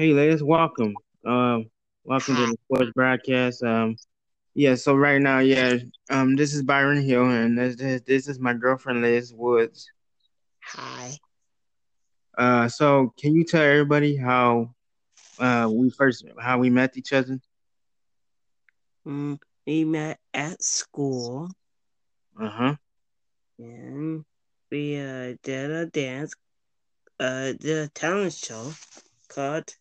Hey, ladies, welcome. Um, welcome to the sports broadcast. Um, yeah. So right now, yeah. Um, this is Byron Hill, and this this, this is my girlfriend Liz Woods. Hi. Uh, so can you tell everybody how uh we first how we met each other? Mm, we met at school Uh huh. and we uh, did a dance, uh, did a talent show called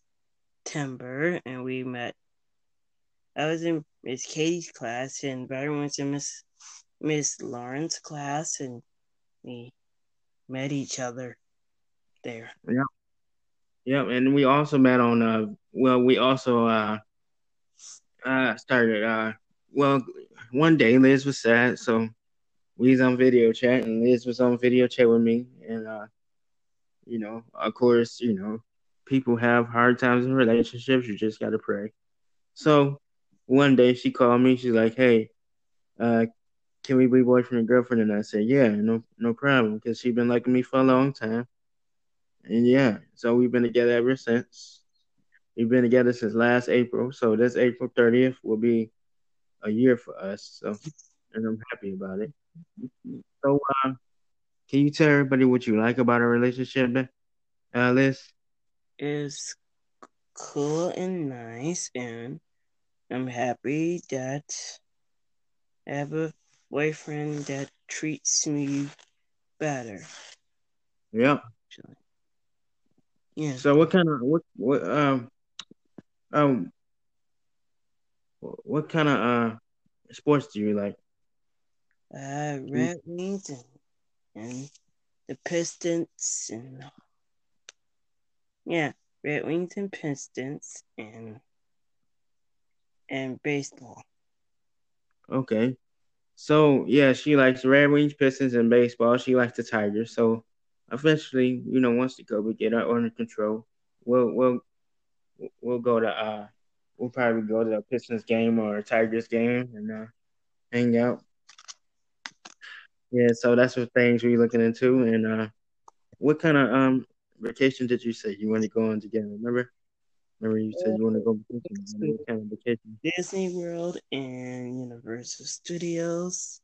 Timber, and we met. I was in Miss Katie's class, and Byron was in Miss Miss Lauren's class, and we met each other there. Yeah, Yep. And we also met on uh well we also uh uh started uh well one day Liz was sad, so we was on video chat and Liz was on video chat with me and uh you know, of course, you know, people have hard times in relationships, you just gotta pray. So one day she called me, she's like, Hey, uh can we be boyfriend and girlfriend? And I said, Yeah, no no problem, because she's been liking me for a long time. And yeah, so we've been together ever since. We've been together since last April. So this April 30th will be a year for us. So, and I'm happy about it. So, uh, can you tell everybody what you like about our relationship, uh, Liz? It's cool and nice, and I'm happy that I have a boyfriend that treats me better. Yeah. Actually. Yeah. So, what kind of what what um um what kind of uh sports do you like? Uh, Red Wings and, and the Pistons and yeah, Red Wings and Pistons and and baseball. Okay. So yeah, she likes Red Wings, Pistons, and baseball. She likes the Tigers. So eventually, you know, once the COVID get under control, we'll we'll we'll go to uh we'll probably go to a Pistons game or a Tigers game and uh hang out. Yeah, so that's what things we're looking into. And uh what kind of um vacation did you say you want to go on together? Remember? Remember you said you want to go vacation. What kind of vacation? Disney World and Universal Studios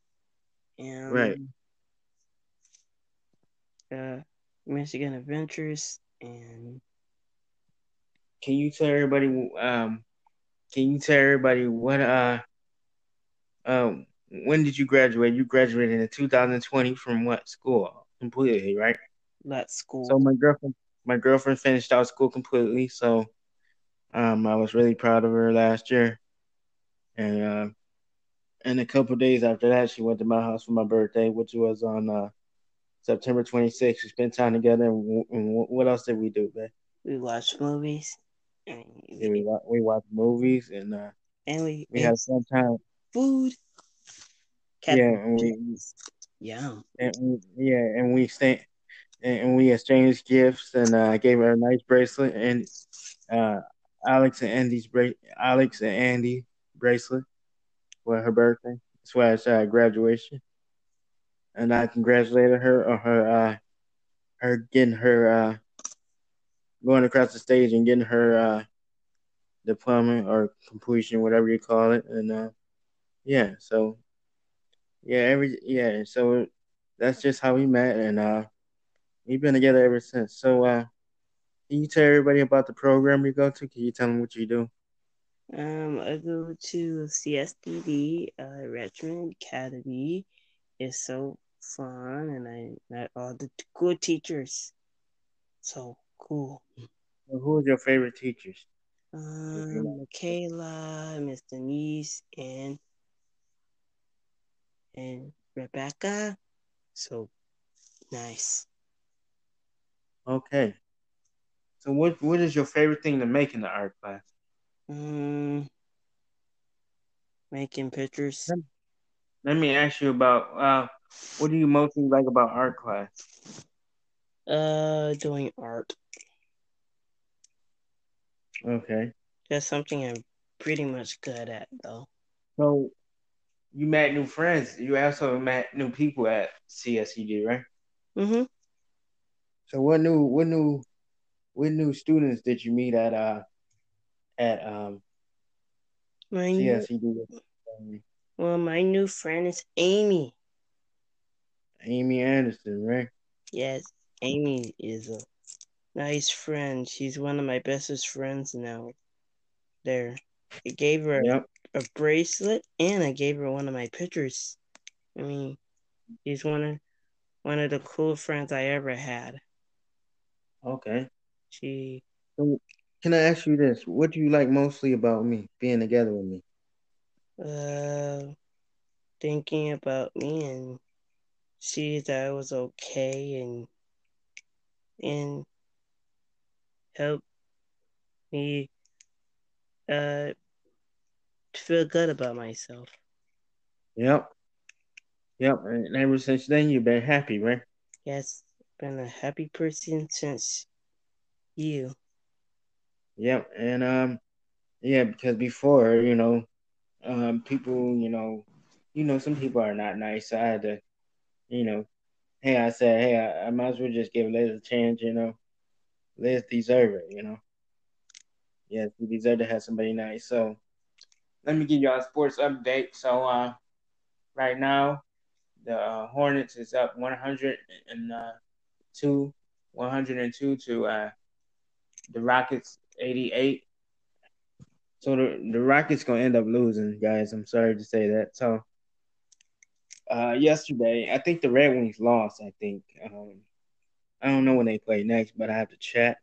and Right. uh Michigan Adventures and Can you tell everybody um can you tell everybody what uh um when did you graduate? You graduated in 2020 from what school? Completely, right? That school. So my girlfriend my girlfriend finished out school completely, so um I was really proud of her last year. And uh and a couple days after that she went to my house for my birthday, which was on uh September 26th. We spent time together and, and what else did we do, man? we watched movies Yeah, we, we watched movies and uh and we we had some time. food. Yeah, and we yeah. and we, yeah, and we stayed, and we exchanged gifts, and uh, I gave her a nice bracelet, and uh, Alex and Ani's bra- Alex and Ani bracelet for her birthday. Slash uh, graduation, and I congratulated her on her uh, her getting her uh, going across the stage and getting her uh, diploma or completion, whatever you call it, and uh, yeah, so yeah, every yeah, so that's just how we met, and uh, we've been together ever since. So, uh, can you tell everybody about the program you go to? Can you tell them what you do? Um, I go to CSDD, uh, Richmond Academy. It's so fun, and I met all the good teachers. So cool. Well, Who is your favorite teachers? Um, Michaela, Miss Denise, and and Rebecca. So nice. Okay. So, what what is your favorite thing to make in the art class? Um, making pictures. Let me ask you about uh, what do you mostly like about art class? Uh, doing art. Okay. That's something I'm pretty much good at, though. So, you met new friends. You also met new people at CSED, right? Mm-hmm. So, what new what new what new students did you meet at uh at um My CSCD? new, well, my new friend is Amy. Amy Anderson, right? Yes, Amy is a nice friend. She's one of my bestest friends now. There, I gave her Yep. a bracelet and I gave her one of my pictures. I mean, she's one of one of the cool friends I ever had. Okay. She Can I ask you this? What do you like mostly about me being together with me? uh thinking about me and see that I was okay and and help me uh feel good about myself. Yep. Yep. And ever since then, you've been happy, right? Yes, been a happy person since you. Yep. And um, yeah, because before, you know, um, people, you know, you know, some people are not nice. So I had to, you know, hey, I said, hey, I, I might as well just give Liz a chance, you know. Liz deserve it, you know. Yes, we deserve to have somebody nice. So let me give y'all a sports update. So uh, right now, the uh, Hornets is up 102, 102 to uh, the Rockets 88. So the, the Rockets gonna end up losing, guys. I'm sorry to say that. So uh, yesterday, I think the Red Wings lost. I think um, I don't know when they play next, but I have to check.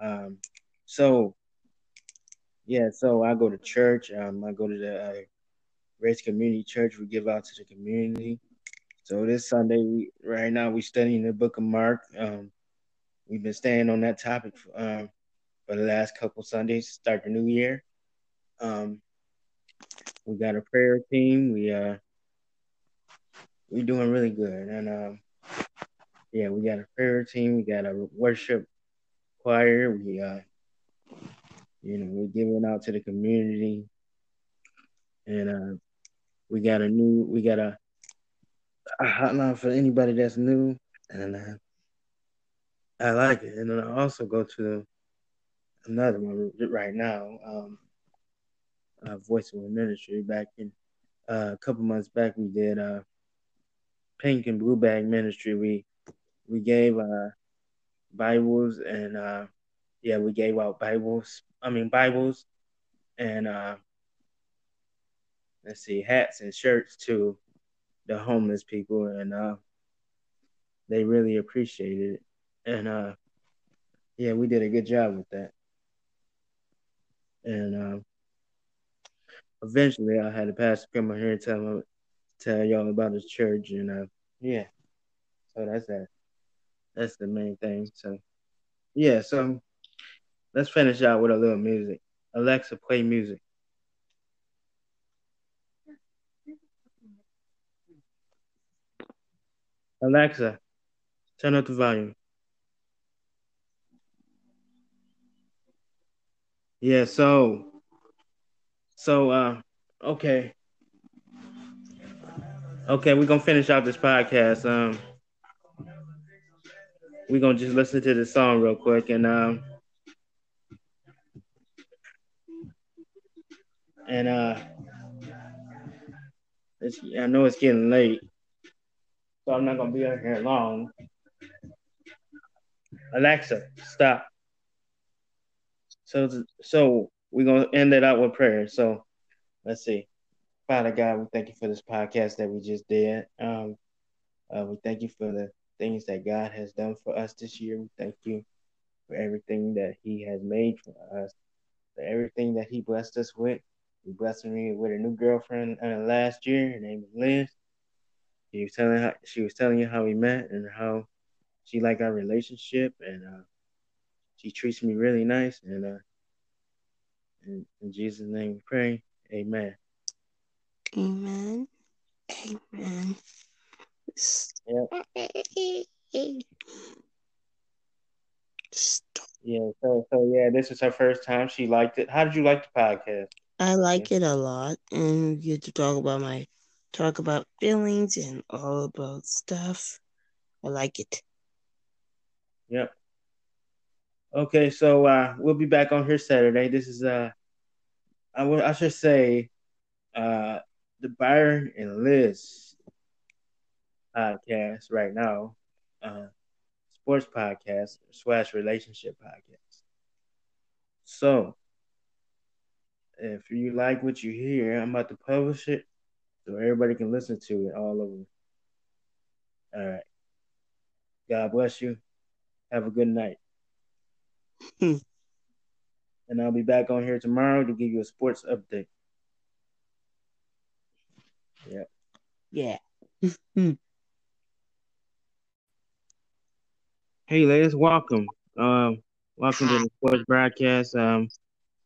Um, so yeah, so I go to church. Um, I go to the uh, Race Community Church. We give out to the community. So this Sunday, we right now we're studying the Book of Mark. Um, we've been staying on that topic um, for the last couple Sundays. Start the new year. Um, we got a prayer team. We uh, we're doing really good, and um, yeah, we got a prayer team. We got a worship choir. We uh, you know, we're giving out to the community, and uh, we got a new, we got a, a hotline for anybody that's new, and uh, I like it. And then I also go to another one right now, um, uh, Voice of Ministry. Back in uh, a couple months back, we did uh, Pink and Blue Bag Ministry. We we gave uh, Bibles and uh, yeah, we gave out Bibles. I mean Bibles and uh, let's see, hats and shirts to the homeless people, and uh, they really appreciated it. And uh, yeah, we did a good job with that. And uh, eventually, I had a pastor come out here and tell tell y'all about his church, and uh, yeah, so that's that. That's the main thing. So yeah, so let's finish out with a little music. Alexa, play music. Alexa, turn up the volume. Yeah, so so uh okay. Okay, we're gonna finish out this podcast. Um we're gonna just listen to the song real quick and um and uh I know it's getting late, so I'm not gonna be on here long. Alexa, stop. So so we're gonna end it out with prayer. So let's see. Father God, we thank you for this podcast that we just did. Um, uh, we thank you for the things that God has done for us this year. We thank you for everything that He has made for us, for everything that He blessed us with. He blessed me with a new girlfriend uh, last year. Her name is Liz. She was telling how, she was telling you how we met and how she liked our relationship, and uh, she treats me really nice. And uh, in, in Jesus' name we pray. Amen. Amen. Amen. Stop. Yeah, so so yeah, this is her first time. She liked it. How did you like the podcast? I like it a lot, and we get to talk about my talk about feelings and all about stuff. I like it. Yep. Okay, so uh, we'll be back on here Saturday. This is uh, I, I should say, uh, the Byron and Liz podcast right now, uh, sports podcast slash relationship podcast. So, if you like what you hear, I'm about to publish it so everybody can listen to it all over. All right. God bless you. Have a good night. and I'll be back on here tomorrow to give you a sports update. Yeah. Yeah. hey, ladies, welcome. Um, welcome to the sports broadcast. Um,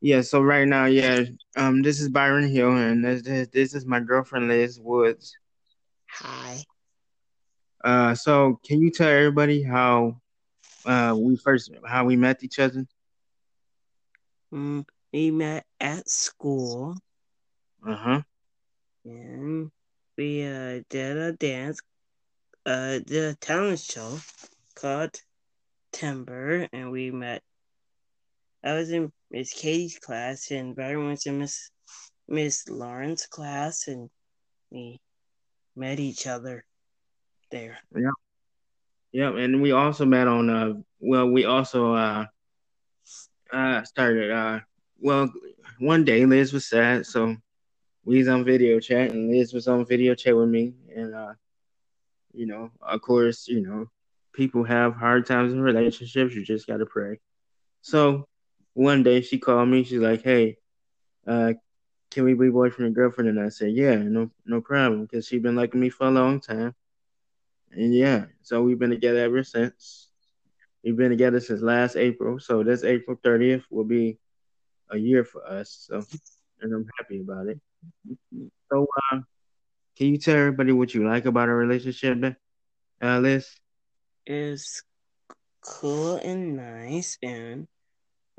yeah. So right now, yeah, um, this is Byron Hill, and this this, this is my girlfriend Liz Woods. Hi. Uh, so can you tell everybody how uh we first how we met each other? Mm, we met at school. Uh huh. And we uh did a dance, uh did a talent show called Timber, and we met. I was in Miss Katie's class, and Byron was in Miss Miss Lauren's class, and we met each other there. Yeah. Yep, and we also met on uh well we also uh uh started uh well one day Liz was sad, so we was on video chat and Liz was on video chat with me and uh you know, of course, you know, people have hard times in relationships, you just gotta pray. So one day she called me, she's like, Hey, uh can we be boyfriend and girlfriend? And I said, Yeah, no no problem, because she's been liking me for a long time. And yeah, so we've been together ever since. We've been together since last April. So this April 30th will be a year for us. So, and I'm happy about it. So, uh, can you tell everybody what you like about our relationship, uh, Liz? It's cool and nice, and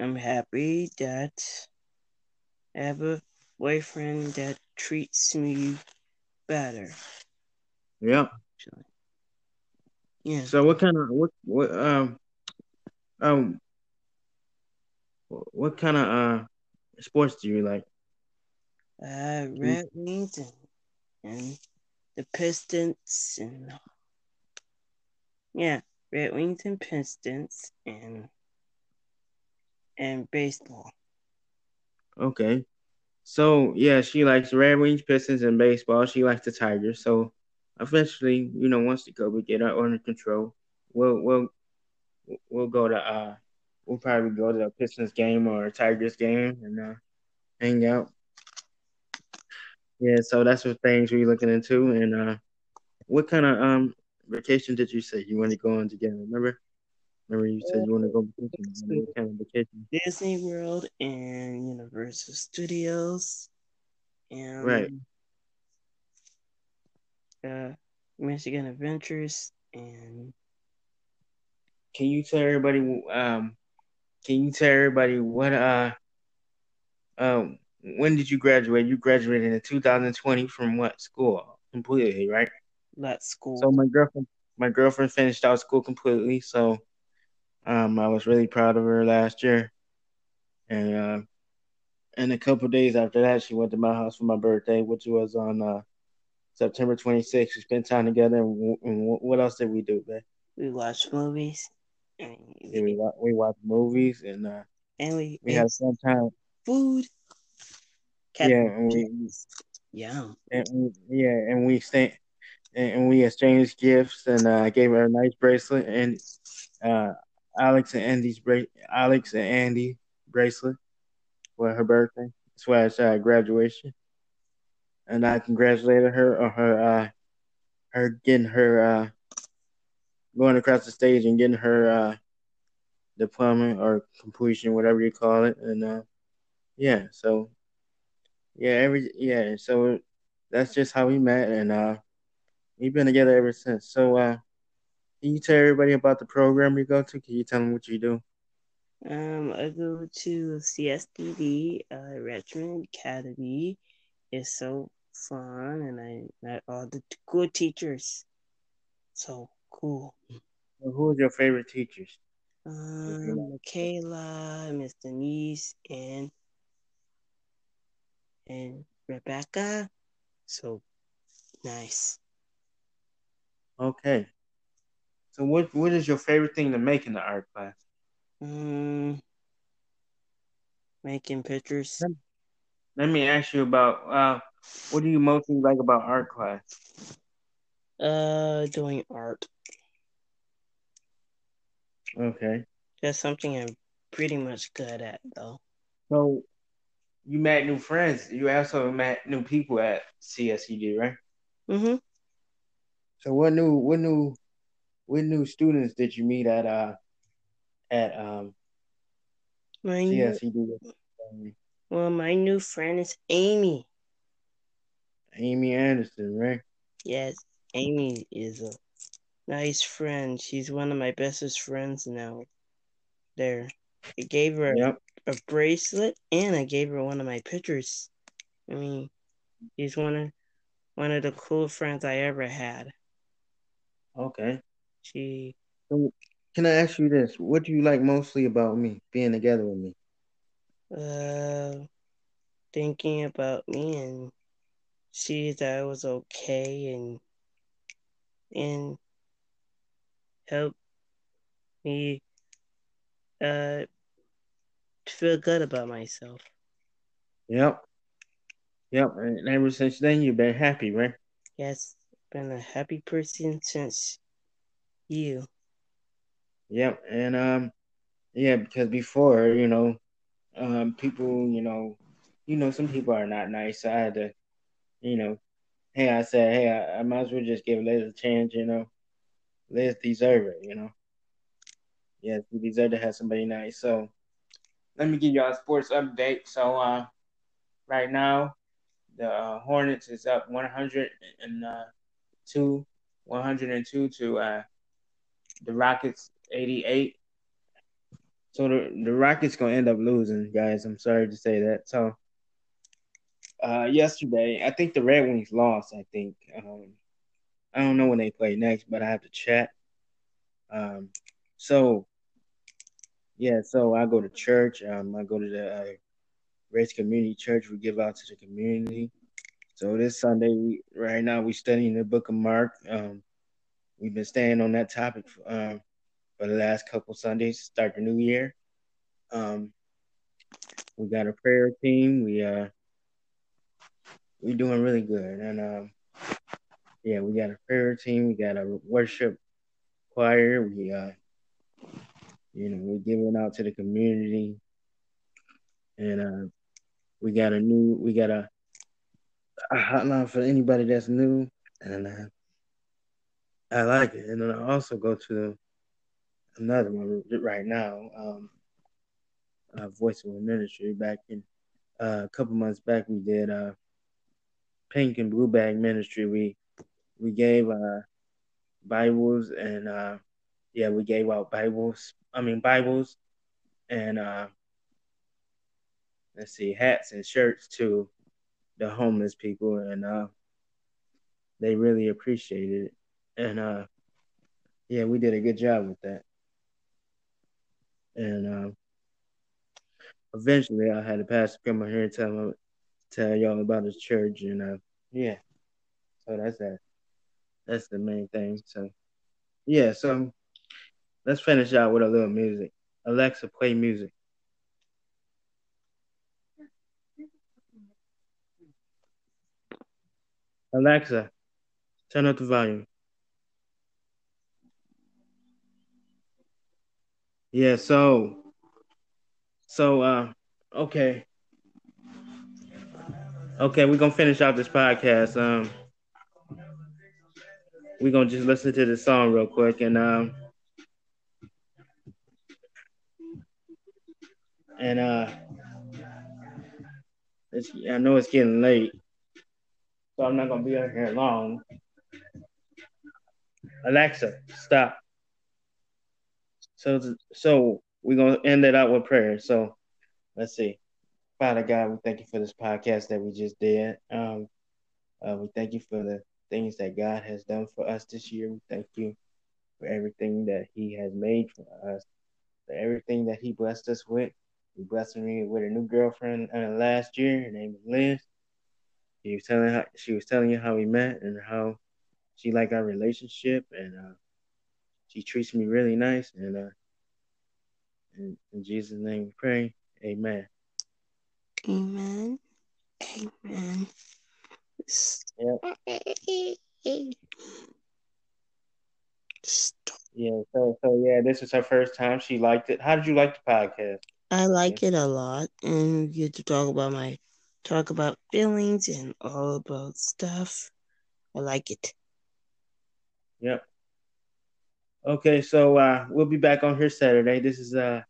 I'm happy that I have a boyfriend that treats me better. Yeah. Yeah. So what kind of what what um um what kind of uh sports do you like? Uh, Red Wings and, and the Pistons and yeah, Red Wings and Pistons and and baseball. Okay. So yeah, she likes Red Wings, Pistons, and baseball. She likes the Tigers. So eventually, you know, once the COVID get under control, we'll we'll we'll go to uh we'll probably go to a Pistons game or a Tigers game and uh hang out. Yeah, so that's what things we're looking into. And uh what kind of um vacation did you say you want to go on together? Remember? Remember you said you want to go vacation. Kind of vacation? Disney World and Universal Studios. And right. Uh Michigan Adventures and can you tell everybody um can you tell everybody what uh um when did you graduate? You graduated in 2020 from what school? Completely, right? That school. So my girlfriend my girlfriend finished out school completely, so um I was really proud of her last year. And uh and a couple days after that she went to my house for my birthday, which was on uh September 26th. We spent time together. And, and what else did we do, man? We watched movies. And yeah, we we watched movies and uh, and we we had some time. Food. yeah, and we yeah, and we, yeah, and we and we exchanged gifts, and I uh, gave her a nice bracelet, and uh, Alex and Ani's bra- Alex and Ani bracelet for her birthday. Slash uh, graduation. And I congratulated her on her uh, her getting her uh, going across the stage and getting her uh, diploma or completion, whatever you call it, and uh, yeah, so yeah, every yeah, so that's just how we met, and uh, we've been together ever since. So, uh, can you tell everybody about the program you go to? Can you tell them what you do? Um, I go to CSDD, uh, Richmond Academy. It's so fun, and I met all the good teachers. So cool. Well, who are your favorite teachers? Um, Michaela, Miss Denise, and and Rebecca. So nice. Okay. So what what is your favorite thing to make in the art class? Um, making pictures. Let me ask you about uh, what do you mostly like about art class? Uh, doing art. Okay. That's something I'm pretty much good at, though. So you met new friends. You also met new people at CSED, right? Mm-hmm. So what new what new what new students did you meet at uh at um My CSED? new, well, my new friend is Amy. Amy Anderson, right? Yes, Amy is a nice friend. She's one of my bestest friends now. There, I gave her Yep. a bracelet and I gave her one of my pictures. I mean, she's one of one of the cool friends I ever had. Okay. She So can I ask you this? What do you like mostly about me being together with me? uh thinking about me and see that I was okay and and help me uh feel good about myself. Yep. Yep. And ever since then you've been happy, right? Yes, been a happy person since you. Yep. And um yeah, because before, you know, um people, you know, you know, some people are not nice. So I had to, you know, hey, I said, hey, I, I might as well just give Liz a chance, you know. Liz deserve it, you know. Yes, we deserve to have somebody nice. So let me give y'all a sports update. So uh right now the uh, Hornets is up 102, 102 to uh, the Rockets 88. So the, the Rockets gonna end up losing, guys. I'm sorry to say that. So uh, yesterday, I think the Red Wings lost. I think um, I don't know when they play next, but I have to check. Um, so yeah, so I go to church. Um, I go to the uh, Race Community Church. We give out to the community. So this Sunday, we, right now, we're studying the Book of Mark. Um, we've been staying on that topic for, um, for the last couple Sundays to start the new year. Um, we got a prayer team. We uh, we doing really good, and um, yeah, we got a prayer team. We got a worship choir. We uh, you know, we're giving out to the community, and uh, we got a new, we got a, a hotline for anybody that's new, and uh, I like it. And then I also go to another one right now, um, uh, Voice of Ministry. Back in uh, a couple months back, we did uh, Pink and Blue Bag Ministry. We we gave uh, Bibles and uh, yeah, we gave out Bibles. I mean Bibles and uh, let's see, hats and shirts to the homeless people, and uh, they really appreciated it. And uh, yeah, we did a good job with that. And uh, eventually, I had a pastor come here and tell tell y'all about his church, and uh, yeah, so that's that. That's the main thing. So yeah, so let's finish out with a little music. Alexa, play music. Alexa, turn up the volume. Yeah, so so uh okay. Okay, we're gonna finish out this podcast. Um we're gonna just listen to the song real quick and um and uh I know it's getting late, so I'm not gonna be out here long. Alexa, stop. So so we're gonna end it out with prayer. So let's see. Father God, we thank you for this podcast that we just did. Um, uh, we thank you for the things that God has done for us this year. We thank you for everything that He has made for us. for everything that He blessed us with. He blessed me with a new girlfriend uh, last year. Her name is Liz. She was telling how, she was telling you how we met and how she liked our relationship, and uh, she treats me really nice. And uh, in, in Jesus' name we pray. Amen. Amen. Amen. Yep. Yeah, so so yeah, this is her first time. She liked it. How did you like the podcast? I like yeah. it a lot, and you get to talk about my talk about feelings and all about stuff. I like it. Yep. Okay, so uh, we'll be back on here Saturday. This is uh,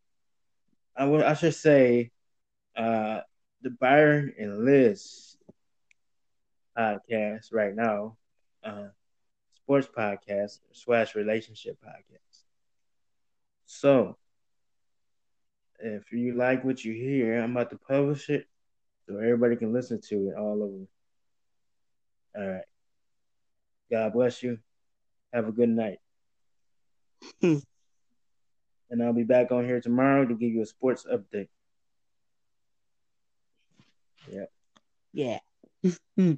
I will I should say, uh, the Byron and Liz podcast right now. Uh, sports podcast slash relationship podcast. So, if you like what you hear, I'm about to publish it so everybody can listen to it all over. All right. God bless you. Have a good night. Hmm. and I'll be back on here tomorrow to give you a sports update. Yeah. Yeah. Hmm.